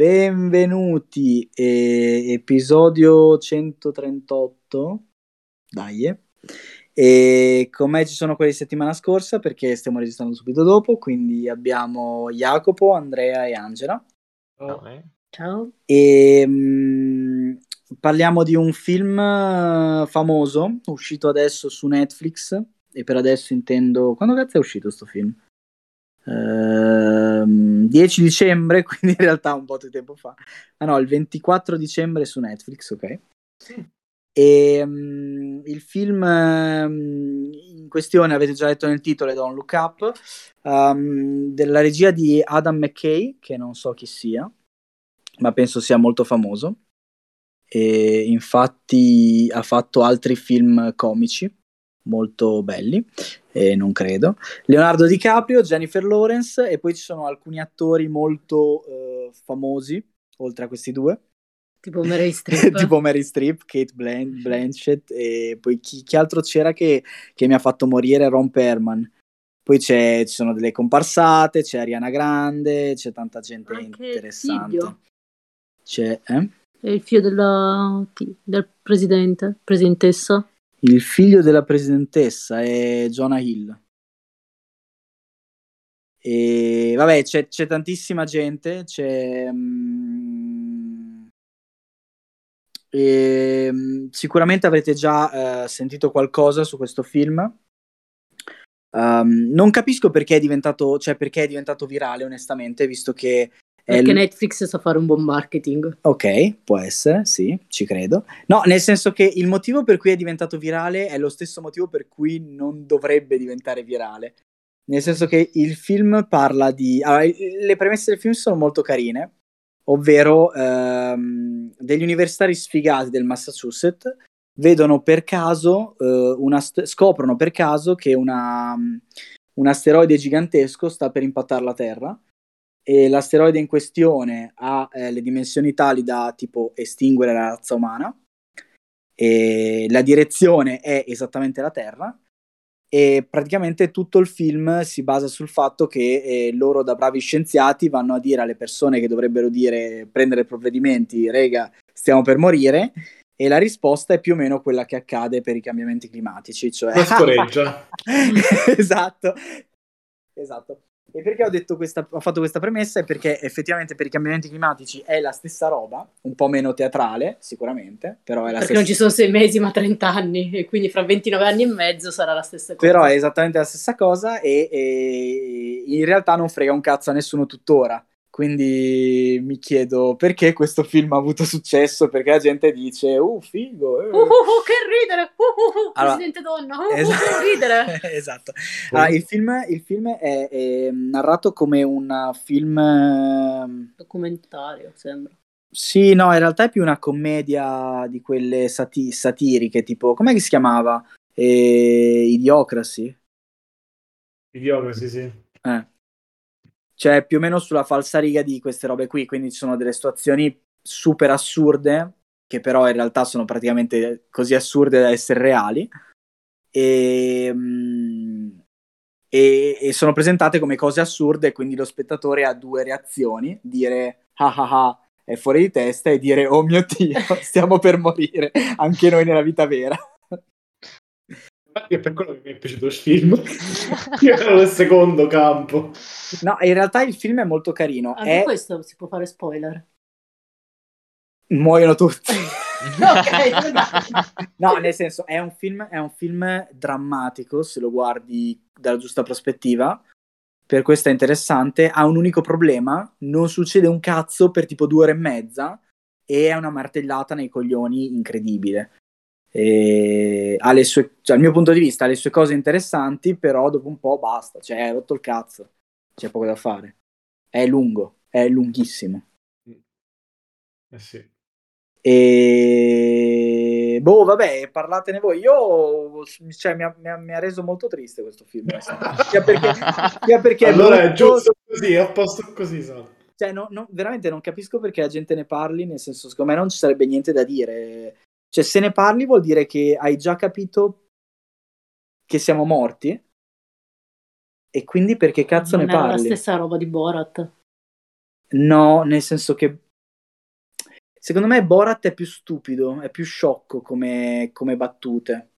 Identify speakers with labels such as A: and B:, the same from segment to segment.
A: Benvenuti, eh, episodio 138. Dai. eh. E con me ci sono quelli di settimana scorsa perché stiamo registrando subito dopo, quindi abbiamo Jacopo, Andrea e Angela.
B: Ciao.
A: E mm, parliamo di un film eh, famoso uscito adesso su Netflix e per adesso intendo quando cazzo è uscito sto film? Ehm, 10 dicembre, quindi in realtà un po' di tempo fa. Ah no, il 24 dicembre su Netflix, ok. E mm, il film ehm, in questione, avete già letto nel titolo, è Don't Look Up, ehm, della regia di Adam McKay, che non so chi sia, ma penso sia molto famoso. E infatti ha fatto altri film comici molto belli, e non credo. Leonardo DiCaprio, Jennifer Lawrence e poi ci sono alcuni attori molto eh, famosi, oltre a questi due.
B: Tipo Mary Streep.
A: tipo Mary Streep, Kate Blan- Blanchett e poi chi, chi altro c'era che, che mi ha fatto morire? Ron Perlman. Poi c'è, ci sono delle comparsate, c'è Ariana Grande, c'è tanta gente
B: Anche il
A: interessante.
B: figlio.
A: C'è eh?
B: È il figlio della, del presidente, presidentessa.
A: Il figlio della presidentessa, è Jonah Hill. E vabbè, c'è, c'è tantissima gente, c'è... mm, e, mm, sicuramente avrete già eh, sentito qualcosa su questo film. Um, non capisco perché è diventato, cioè perché è diventato virale, onestamente, visto che
B: Perché
A: l-
B: Netflix sa fare un buon marketing.
A: Ok, può essere, sì, ci credo. No, nel senso che il motivo per cui è diventato virale è lo stesso motivo per cui non dovrebbe diventare virale. Nel senso che il film parla di... allora, i- le premesse del film sono molto carine, ovvero ehm, degli universitari sfigati del Massachusetts vedono per caso, eh, una st- scoprono per caso che una, un asteroide gigantesco sta per impattare la Terra e l'asteroide in questione ha eh, le dimensioni tali da tipo estinguere la razza umana e la direzione è esattamente la Terra e praticamente tutto il film si basa sul fatto che eh, loro da bravi scienziati vanno a dire alle persone che dovrebbero dire prendere provvedimenti, rega, stiamo per morire e la risposta è più o meno quella che accade per i cambiamenti climatici, cioè
C: La scoreggia.
A: esatto. Esatto. E perché ho detto questa, ho fatto questa premessa? È perché effettivamente per i cambiamenti climatici è la stessa roba, un po' meno teatrale, sicuramente, però è la
B: Perché
A: stessa
B: non ci sono sei mesi ma 30 anni e quindi fra 29 anni e mezzo sarà la stessa cosa.
A: Però è esattamente la stessa cosa e, e in realtà non frega un cazzo a nessuno tuttora. Quindi mi chiedo perché questo film ha avuto successo, perché la gente dice, uh, figo. eh."
B: Uh, uh, uh, che ridere! Uh, uh, uh,
A: Allora,
B: presidente donna! Uh, uh,
A: Esatto.
B: uh, ridere!
A: esatto. Allora, il film, il film è, è narrato come un film... ehm,
B: Documentario, sembra.
A: Sì, no, in realtà è più una commedia di quelle sati- satiriche, tipo, com'è che si chiamava? Eh, Idiocracy?
C: Idiocracy, sì.
A: Eh. Cioè, più o meno sulla falsariga di queste robe qui, quindi ci sono delle situazioni super assurde, che però in realtà sono praticamente così assurde da essere reali, e, mm, e- e sono presentate come cose assurde, quindi lo spettatore ha due reazioni, dire ah ah ah, è fuori di testa, e dire oh mio Dio, stiamo per morire, anche noi nella vita vera.
C: Infatti è per quello che mi è piaciuto il film. Io ero nel secondo campo.
A: No, in realtà il film è molto carino,
B: Anche
A: è...
B: questo si può fare spoiler.
A: muoiono tutti. No, nel senso, è un film, è un film drammatico, se lo guardi dalla giusta prospettiva. Per questo è interessante. Ha un unico problema: non succede un cazzo per tipo due ore e mezza. E è una martellata nei coglioni incredibile. E ha le sue, cioè, dal mio punto di vista, ha le sue cose interessanti, però dopo un po' basta. Cioè, hai rotto il cazzo. C'è poco da fare. È lungo, è lunghissimo.
C: Eh sì.
A: E boh, vabbè, parlatene voi. Io, cioè, mi ha, mi ha- mi ha reso molto triste questo film. Sia perché, sia perché è
C: allora è giusto così, è a posto così, so.
A: cioè, no- no- veramente non capisco perché la gente ne parli. Nel senso, secondo me non ci sarebbe niente da dire. Cioè, se ne parli vuol dire che hai già capito che siamo morti. E quindi perché cazzo
B: non
A: ne parli?
B: la stessa roba di Borat.
A: No, nel senso che secondo me Borat è più stupido, è più sciocco come, come battute.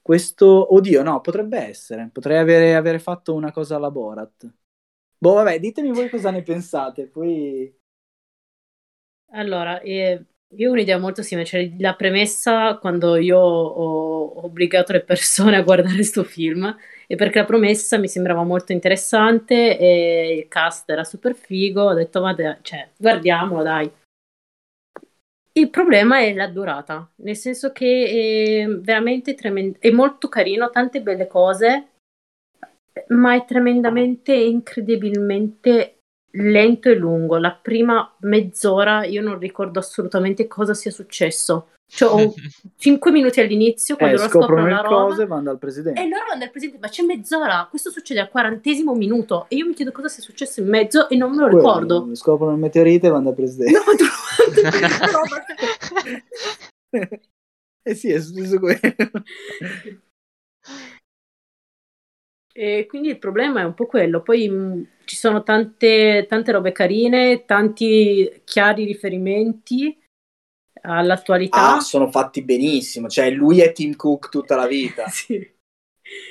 A: Questo, oddio, no, potrebbe essere. Potrei avere, avere fatto una cosa alla Borat. Boh, vabbè, ditemi voi cosa ne pensate, poi...
B: Allora, eh, io ho un'idea molto simile, cioè la premessa quando io ho obbligato le persone a guardare questo film è perché la promessa mi sembrava molto interessante e il cast era super figo, ho detto ma cioè, guardiamolo dai. Il problema è la durata, nel senso che è veramente tremendo, è molto carino, tante belle cose, ma è tremendamente, incredibilmente lento e lungo. La prima mezz'ora io non ricordo assolutamente cosa sia successo. Cioè, ho 5 minuti all'inizio quando
A: eh,
B: loro
A: scoprono,
B: scoprono
A: le cose e vanno dal presidente.
B: e loro vanno dal presidente, ma c'è mezz'ora, questo succede al quarantesimo minuto e io mi chiedo cosa sia successo in mezzo e non me lo
A: Quello,
B: ricordo.
A: Scoprono il meteorite e vanno dal presidente.
B: No, tu-
A: eh sì, è successo quello.
B: E quindi il problema è un po' quello. Poi mh, ci sono tante, tante robe carine, tanti chiari riferimenti all'attualità.
A: Ah, sono fatti benissimo. Cioè, lui è Tim Cook tutta la vita.
B: Sì.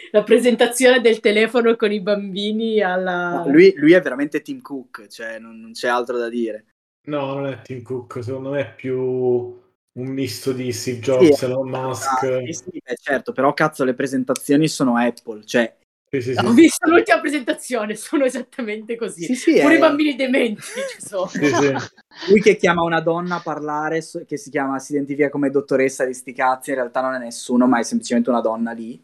B: La presentazione del telefono con i bambini alla...
A: No, lui, lui è veramente Tim Cook, cioè non, non c'è altro da dire.
C: No, non è Tim Cook, secondo me è più un misto di Steve Jobs,
A: Sì,
C: Elon Musk.
A: Ah, sì, sì, eh, certo, però cazzo, le presentazioni sono Apple, cioè
C: Sì, sì, sì.
B: Ho visto l'ultima presentazione, sono esattamente così.
A: Sì, sì,
B: Pure
A: è-
B: i bambini dementi ci sono.
C: Sì, sì.
A: lui che chiama una donna a parlare, che si chiama, si identifica come dottoressa di sti cazzi, in realtà non è nessuno, ma è semplicemente una donna lì.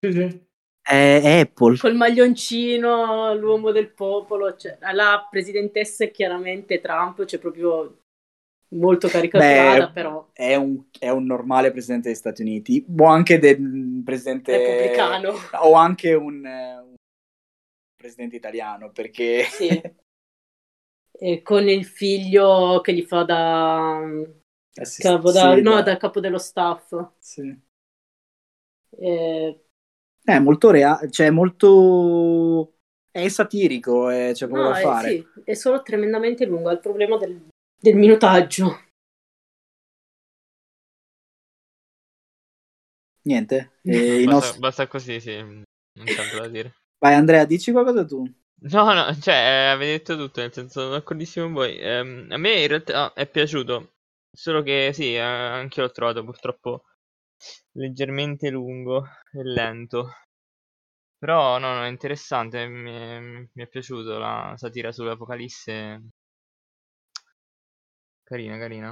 C: Sì, sì.
A: È, è Apple.
B: Col maglioncino, l'uomo del popolo, cioè, la presidentessa è chiaramente Trump, c'è proprio molto caricaturata,
A: Beh,
B: però
A: È un, è un normale presidente degli Stati Uniti, o anche del presidente
B: repubblicano.
A: o anche un, eh, un presidente italiano, perché
B: Sì. Con il figlio che gli fa da
A: Assist-
B: capo, da,
A: sì,
B: no,
A: da-
B: capo dello staff.
A: sì.
B: Eh,
A: È molto reale, cioè molto... è satirico, eh, c'è poco
B: no,
A: da
B: eh,
A: fare.
B: sì, è solo tremendamente lungo, è il problema del, del minutaggio.
A: Niente, eh, i
D: Basta,
A: nostri-
D: basta così, sì. Non c'è altro da dire.
A: Vai Andrea, dici qualcosa tu.
D: No, no, cioè, eh, avete detto tutto, nel senso, sono d'accordissimo con voi. Ehm, a me in realtà è piaciuto, solo che sì, eh, anche io l'ho trovato purtroppo leggermente lungo e lento. Però, no, no, è interessante, mi è, mi è piaciuto la satira sull'Apocalisse. Carina, carina.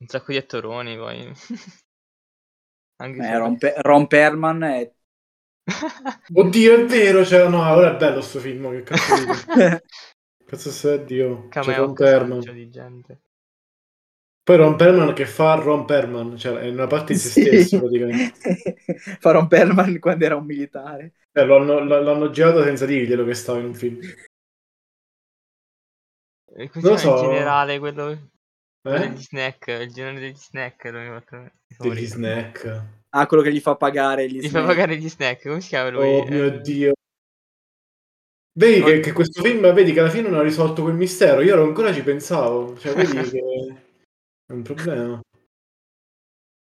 D: Un sacco di attoroni, poi. Anche
A: Eh,
D: se-
A: Ron, Pe- Ron Perlman è...
C: Oddio, è vero, cioè, no, ora è bello sto film, che cazzo di... cazzo stai Dio? C'è
D: Cameo
C: Ron Perlman.
D: cazzo di gente.
C: Poi Ron Perlman che fa Ron Perlman, cioè è una parte di se
A: Sì.
C: stesso praticamente.
A: Fa Ron Perlman quando era un militare.
C: Eh, lo hanno, lo- l'hanno girato senza dirglielo che stava in un film.
D: E così
C: Non lo
D: in
C: so.
D: generale quello quello
C: Eh?
D: degli snack, il genere degli snack fa
C: Degli snack.
A: Ah, quello che gli fa pagare gli
D: Gli fa
A: snack.
D: pagare gli snack, come si chiama lui?
C: Oh mio
D: Eh,
C: Dio. Vedi che,
D: Oh.
C: che questo film, vedi che alla fine non ha risolto quel mistero. Io ero- ancora ci pensavo. Cioè, vedi che è un problema.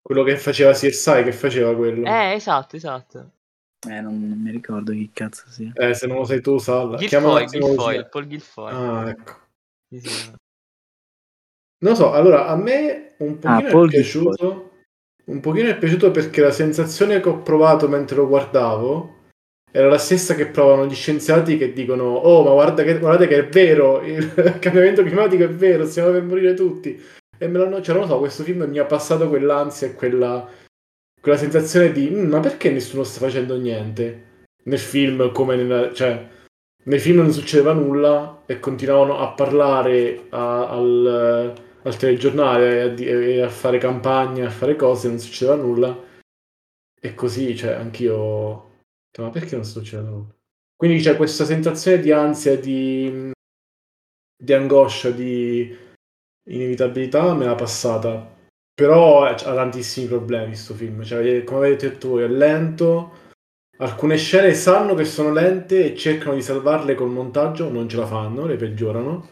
C: Quello che faceva CSI, che faceva quello.
D: Eh, esatto, esatto.
A: Eh, non, non mi ricordo chi cazzo sia.
C: Eh, se non lo sai tu, salla. Chiama
D: Gilfoyle, Gilfoyle. Paul Gilfoyle.
C: Ah, ecco. Non lo so, allora a me un pochino
A: Ah,
C: è piaciuto. Un pochino è piaciuto perché la sensazione che ho provato mentre lo guardavo era la stessa che provano gli scienziati che dicono: Oh, ma guarda che, guardate che è vero, il cambiamento climatico è vero, stiamo per morire tutti. E me l'hanno, cioè, non lo so, questo film mi ha passato quell'ansia e quella, quella sensazione di: "Mm, Ma perché nessuno sta facendo niente? Nel film, come nella, cioè, nei film non succedeva nulla e continuavano a parlare a- al, al telegiornale e a, a fare campagne, a fare cose, non succedeva nulla. E così, cioè, anch'io... Ma perché non sta succedendo nulla? Quindi c'è questa sensazione di ansia, di, di angoscia, di inevitabilità, me l'ha passata. Però ha tantissimi problemi sto film. Cioè, come avete detto voi, è lento, alcune scene sanno che sono lente e cercano di salvarle col montaggio, non ce la fanno, le peggiorano.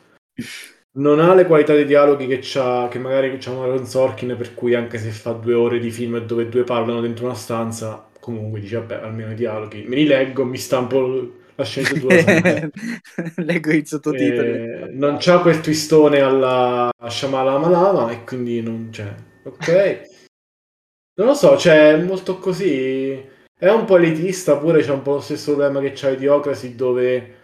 C: Non ha le qualità dei dialoghi che, c'ha, che magari c'ha Aaron Sorkin, per cui anche se fa due ore di film dove due parlano dentro una stanza, comunque dice, vabbè, almeno i dialoghi. Me li leggo, mi stampo la sceneggiatura.
A: Leggo i sottotitoli.
C: Eh, non c'ha quel twistone alla Shamala Malama e quindi non c'è. Ok. Non lo so, cioè, molto così. È un po' elitista, pure c'è un po' lo stesso problema che c'ha Idiocracy dove...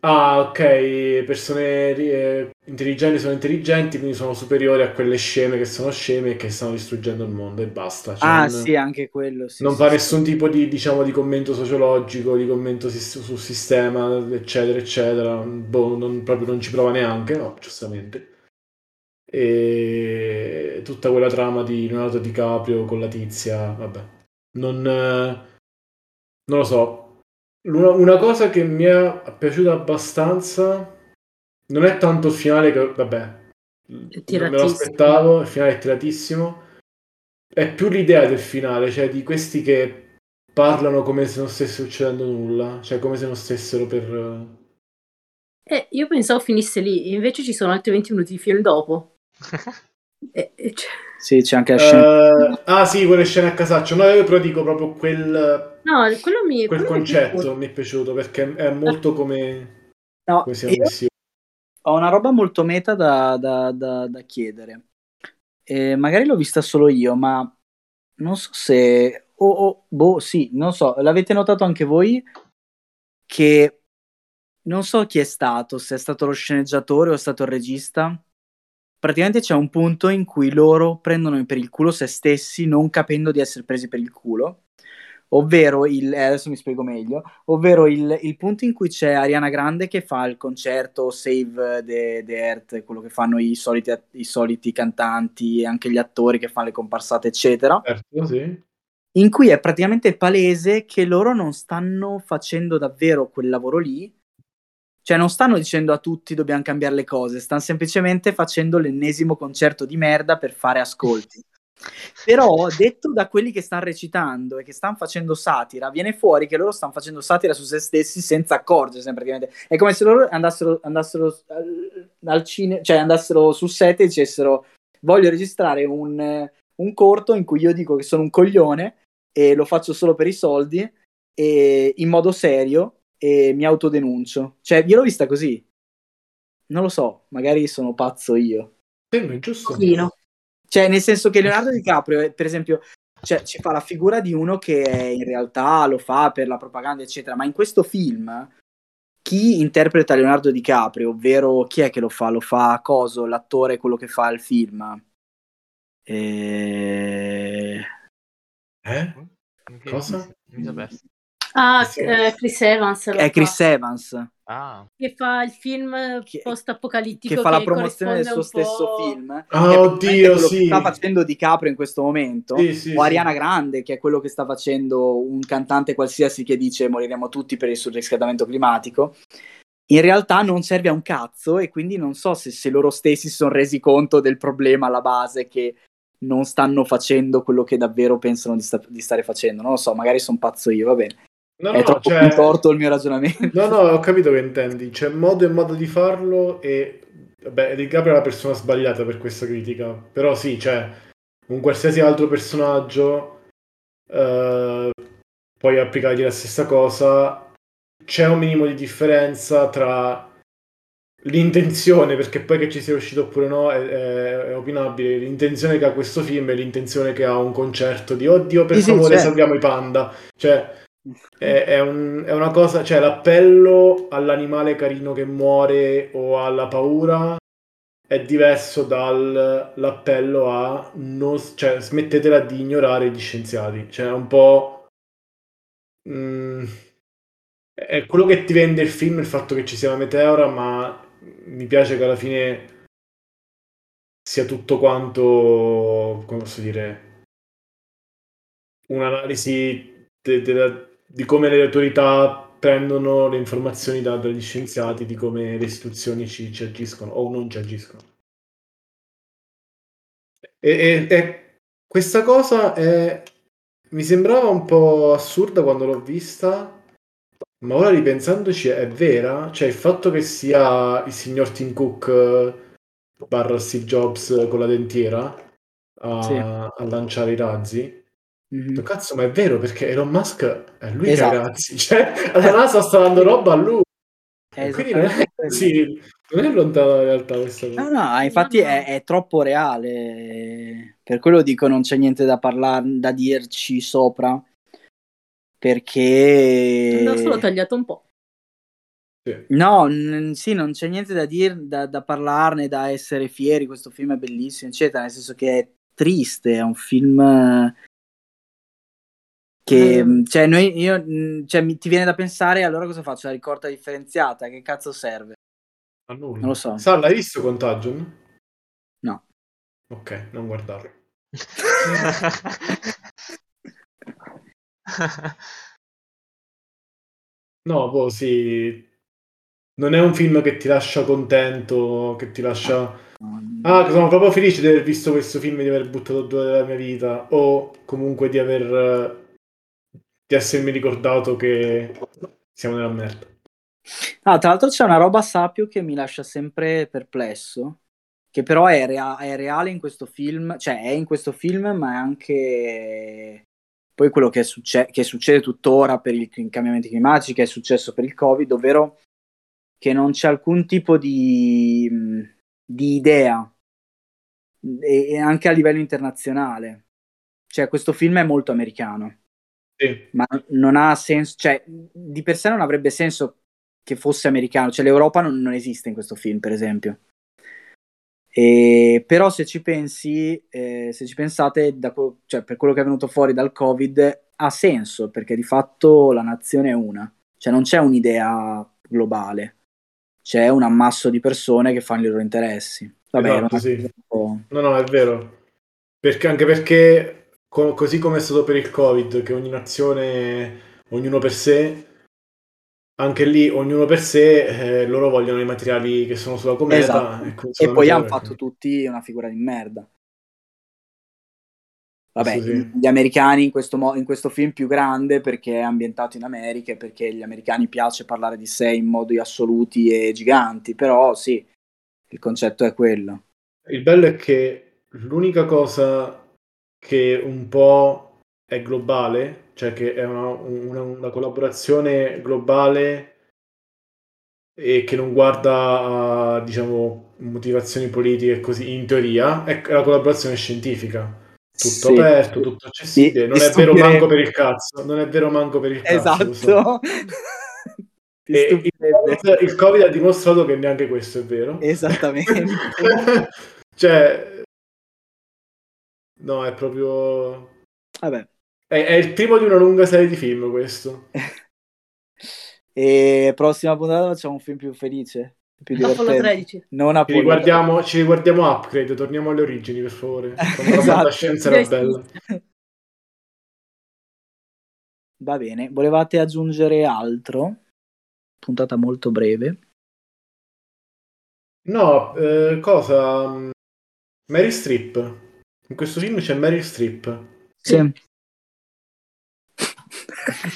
C: Ah, ok, persone eh, intelligenti sono intelligenti, quindi sono superiori a quelle sceme che sono sceme e che stanno distruggendo il mondo e basta. Cioè,
A: ah,
C: non-
A: sì, anche quello. sì,
C: non
A: sì,
C: fa
A: sì.
C: nessun tipo di, diciamo, di commento sociologico, di commento sis- sul sistema, eccetera, eccetera. Boh, non, proprio non ci prova neanche, no, giustamente. E tutta quella trama di Leonardo DiCaprio con la tizia, vabbè. Non, eh, non lo so. Una, una cosa che mi è piaciuta abbastanza non è tanto il finale che, vabbè, non me lo aspettavo, il finale è tiratissimo. È più l'idea del finale, cioè di questi che parlano come se non stesse succedendo nulla, cioè come se non stessero per...
B: Eh, io pensavo finisse lì, invece ci sono altri 20 minuti di film dopo. Cioè-
A: Sì, c'è anche la scena.
C: Eh, ah sì, quelle scene a casaccio. No, io però dico proprio quel,
B: no, quello mi...
C: quel
B: quello mi è
C: concetto mi è piaciuto perché è molto come,
A: No,
C: come siamo messi.
A: ho una roba molto meta da, da- da- da chiedere. Eh, magari l'ho vista solo io, ma non so se... o o- boh, sì, non so. L'avete notato anche voi che non so chi è stato, se è stato lo sceneggiatore o è stato il regista. Praticamente c'è un punto in cui loro prendono per il culo se stessi, non capendo di essere presi per il culo. Ovvero il. eh, adesso mi spiego meglio. Ovvero il, il punto in cui c'è Ariana Grande che fa il concerto Save the, the Earth, quello che fanno i soliti, i soliti cantanti e anche gli attori che fanno le comparsate, eccetera
C: Certo, sì.
A: in cui è praticamente palese che loro non stanno facendo davvero quel lavoro lì, cioè non stanno dicendo a tutti dobbiamo cambiare le cose, stanno semplicemente facendo l'ennesimo concerto di merda per fare ascolti. Però detto da quelli che stanno recitando e che stanno facendo satira, viene fuori che loro stanno facendo satira su se stessi senza accorgersene praticamente. È come se loro andassero, andassero al- al cinema, cioè andassero sul set e dicessero voglio registrare un, eh, un corto in cui io dico che sono un coglione e lo faccio solo per i soldi e in modo serio e mi autodenuncio. Cioè, io l'ho vista così. Non lo so, magari sono pazzo io.
C: Sembra giusto.
B: Pochino.
A: Cioè, nel senso che Leonardo DiCaprio, eh, per esempio, cioè, ci fa la figura di uno che in realtà lo fa per la propaganda, eccetera, ma in questo film chi interpreta Leonardo DiCaprio, ovvero chi è che lo fa? Lo fa Coso, l'attore, quello che fa il film. E...
C: Eh?
D: Ok,
C: Cosa?
D: Perso.
B: Ah, eh, Chris Evans
A: È Chris
B: fa,
A: Evans
D: Ah,
B: che fa il film
A: Che-
B: post-apocalittico
A: che fa la promozione del suo stesso film. Che è praticamente
C: oddio,
A: quello
C: sì.
A: che sta facendo DiCaprio in questo momento.
C: Sì, sì,
A: o Ariana
C: sì.
A: Grande, che è quello che sta facendo un cantante qualsiasi che dice moriremo tutti per il surriscaldamento climatico. In realtà non serve a un cazzo e quindi non so se, se loro stessi si sono resi conto del problema alla base che non stanno facendo quello che davvero pensano di, sta- di stare facendo. Non lo so, magari sono pazzo io, va bene.
C: No,
A: è
C: no,
A: troppo
C: cioè-
A: contorto il mio ragionamento.
C: No, no, ho capito che intendi. C'è modo e modo di farlo e... Vabbè, DiCaprio è la persona sbagliata per questa critica. Però sì, cioè, un qualsiasi altro personaggio eh, puoi applicargli la stessa cosa. C'è un minimo di differenza tra l'intenzione, perché poi che ci sia uscito oppure no è, è- è opinabile, l'intenzione che ha questo film e l'intenzione che ha un concerto di oddio per
A: Sì, sì,
C: favore
A: certo.
C: salviamo i panda. Cioè, è, è un- è una cosa, cioè l'appello all'animale carino che muore o alla paura è diverso dall'appello a non, cioè, smettetela di ignorare gli scienziati. Cioè, è un po'. mm, è quello che ti vende il film il fatto che ci sia una meteora, ma mi piace che alla fine sia tutto quanto, come posso dire, un'analisi de- della- di come le autorità prendono le informazioni da- dagli scienziati, di come le istituzioni ci, ci agiscono o non ci agiscono. E, e- e questa cosa è mi sembrava un po' assurda quando l'ho vista, ma ora ripensandoci è vera. Cioè, il fatto che sia il signor Tim Cook eh, barra Steve Jobs con la dentiera a,
A: Sì.
C: a lanciare i razzi.
A: Mhm.
C: Oh, Cazzo, ma è vero perché Elon Musk è lui
A: Esatto.
C: che ha i razzi. Cioè, la NASA sta dando roba a lui. Quindi non è, sì, non è lontana dalla realtà questa cosa.
A: No, no, infatti
B: No, no.
A: È, è troppo reale. Per quello dico non c'è niente da parlare, da dirci sopra. Perché
B: Da solo tagliato un po'.
C: Sì.
A: No, n- sì, non c'è niente da dire, da, da parlarne, da essere fieri. Questo film è bellissimo, eccetera. Nel senso che è triste, è un film che,
B: Mm.
A: cioè, noi, io, mh, cioè, mi- ti viene da pensare, allora cosa faccio? La ricorda differenziata? Che cazzo serve?
C: A nulla.
A: Non lo so.
C: Sal, l'hai visto Contagion?
A: No.
C: Ok, non guardarlo. No, boh, sì. Non è un film che ti lascia contento, che ti lascia... Ah, sono proprio felice di aver visto questo film, di aver buttato due della mia vita, o comunque di aver... di essermi ricordato che siamo nella merda.
A: Ah, tra l'altro c'è una roba Sapio che mi lascia sempre perplesso, che però è, rea- è reale in questo film, cioè è in questo film, ma è anche poi quello che, succe- che succede tuttora per i cambiamenti climatici, che è successo per il Covid, ovvero che non c'è alcun tipo di, di idea, e anche a livello internazionale. Cioè, questo film è molto americano
C: Sì.
A: ma non ha senso, cioè di per sé non avrebbe senso che fosse americano, cioè l'Europa non, non esiste in questo film, per esempio. E, però se ci pensi, eh, se ci pensate, da que- cioè, per quello che è venuto fuori dal Covid, ha senso, perché di fatto la nazione è una, cioè non c'è un'idea globale, c'è un ammasso di persone che fanno i loro interessi. Vabbè,
C: Esatto, sì. No, no, è vero. Perché, anche perché, co- così come è stato per il Covid, che ogni nazione, ognuno per sé, anche lì, ognuno per sé, eh, loro vogliono i materiali che sono sulla cometa.
A: Esatto.
C: e,
A: E poi hanno
C: perché-
A: fatto tutti una figura di merda. Vabbè,
C: sì.
A: gli americani in questo, mo- in questo film più grande perché è ambientato in America e perché agli americani piace parlare di sé in modi assoluti e giganti, però sì, il concetto è quello.
C: Il bello è che l'unica cosa che un po' è globale, cioè che è una, una- una collaborazione globale e che non guarda a, diciamo, motivazioni politiche così, in teoria, è la collaborazione scientifica. Tutto
A: Sì.
C: aperto, tutto accessibile. Non è vero manco per il cazzo. Non è vero manco per il cazzo.
A: Esatto.
C: E. COVID, il Covid ha dimostrato che neanche questo è vero.
A: Esattamente.
C: cioè, no, è proprio.
A: Vabbè.
C: È, è il primo di una lunga serie di film, questo.
A: E prossima puntata facciamo un film più felice, più
B: Apollo
A: divertente.
B: 13.
A: Non
C: Ci
A: Apollo
C: riguardiamo, ci riguardiamo Upgrade, torniamo alle origini, per favore. Quando la
A: Esatto.
C: fantascienza era bella.
A: Va bene, volevate aggiungere altro? Puntata molto breve.
C: No, eh, cosa? Mary Streep. In questo film c'è Mary Streep.
A: Sì.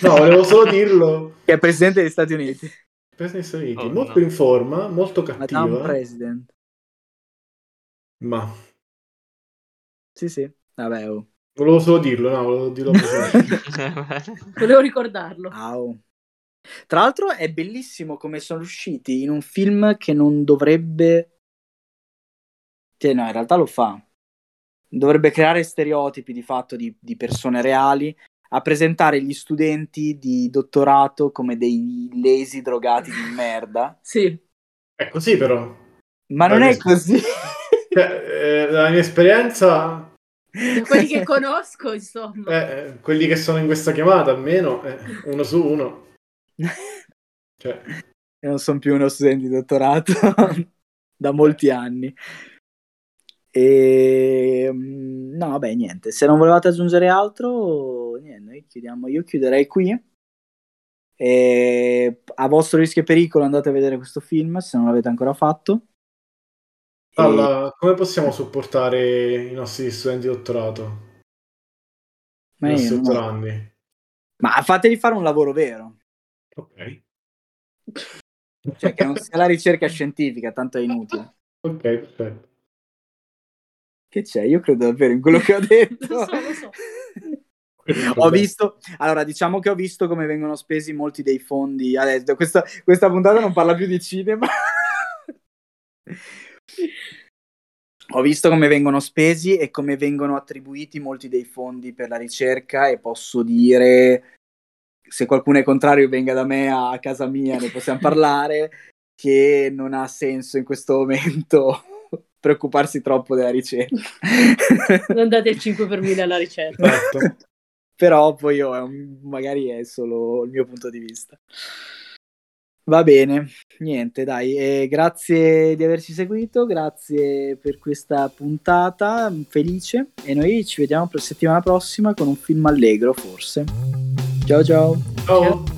C: No, volevo solo dirlo.
A: Che è presidente degli Stati Uniti.
C: Presidente degli Stati Uniti,
D: Oh,
C: molto
D: no.
C: in forma, molto
A: Madame
C: cattiva,
A: President.
C: ma
A: Sì, sì. Vabbè, oh.
C: volevo solo dirlo, no, volevo dirlo.
B: Volevo ricordarlo.
A: Au. Tra l'altro è bellissimo come sono riusciti in un film che non dovrebbe... Cioè, no, in realtà lo fa. Dovrebbe creare stereotipi di fatto di, di persone reali a presentare gli studenti di dottorato come dei lazy drogati di merda.
B: Sì.
C: È così però.
A: Ma non è così.
C: Cioè, eh, dalla mia esperienza,
B: Da quelli che conosco, insomma.
C: eh, eh, quelli che sono in questa chiamata almeno, eh, uno su uno. Cioè,
A: Io non sono più uno studente di dottorato da molti anni. E mm, no, vabbè, niente. Se non volevate aggiungere altro, niente, noi chiudiamo. Io chiuderei qui. E a vostro rischio e pericolo andate a vedere questo film se non l'avete ancora fatto. E-
C: alla- come possiamo supportare i nostri studenti di dottorato?
A: Ma,
C: i nostri
A: non-
C: dottorandi.
A: ma fateli fare un lavoro vero,
C: Ok.
A: cioè che non sia la ricerca scientifica, tanto è inutile.
C: Ok, perfetto.
A: Che c'è? Io credo davvero in quello che ho detto.
B: Lo so, lo so.
A: ho visto, allora diciamo che ho visto come vengono spesi molti dei fondi. Adesso, questa, questa puntata non parla più di cinema. ho visto come vengono spesi e come vengono attribuiti molti dei fondi per la ricerca e posso dire, se qualcuno è contrario venga da me a casa mia, ne possiamo parlare, che non ha senso in questo momento preoccuparsi troppo della ricerca.
B: Non date il 5 per 1000 alla ricerca.
C: Esatto.
A: però poi è un- magari è solo il mio punto di vista. Va bene, niente, dai, eh, grazie di averci seguito, grazie per questa puntata, felice e noi ci vediamo per settimana prossima con un film allegro forse. Ciao ciao.
C: Ciao.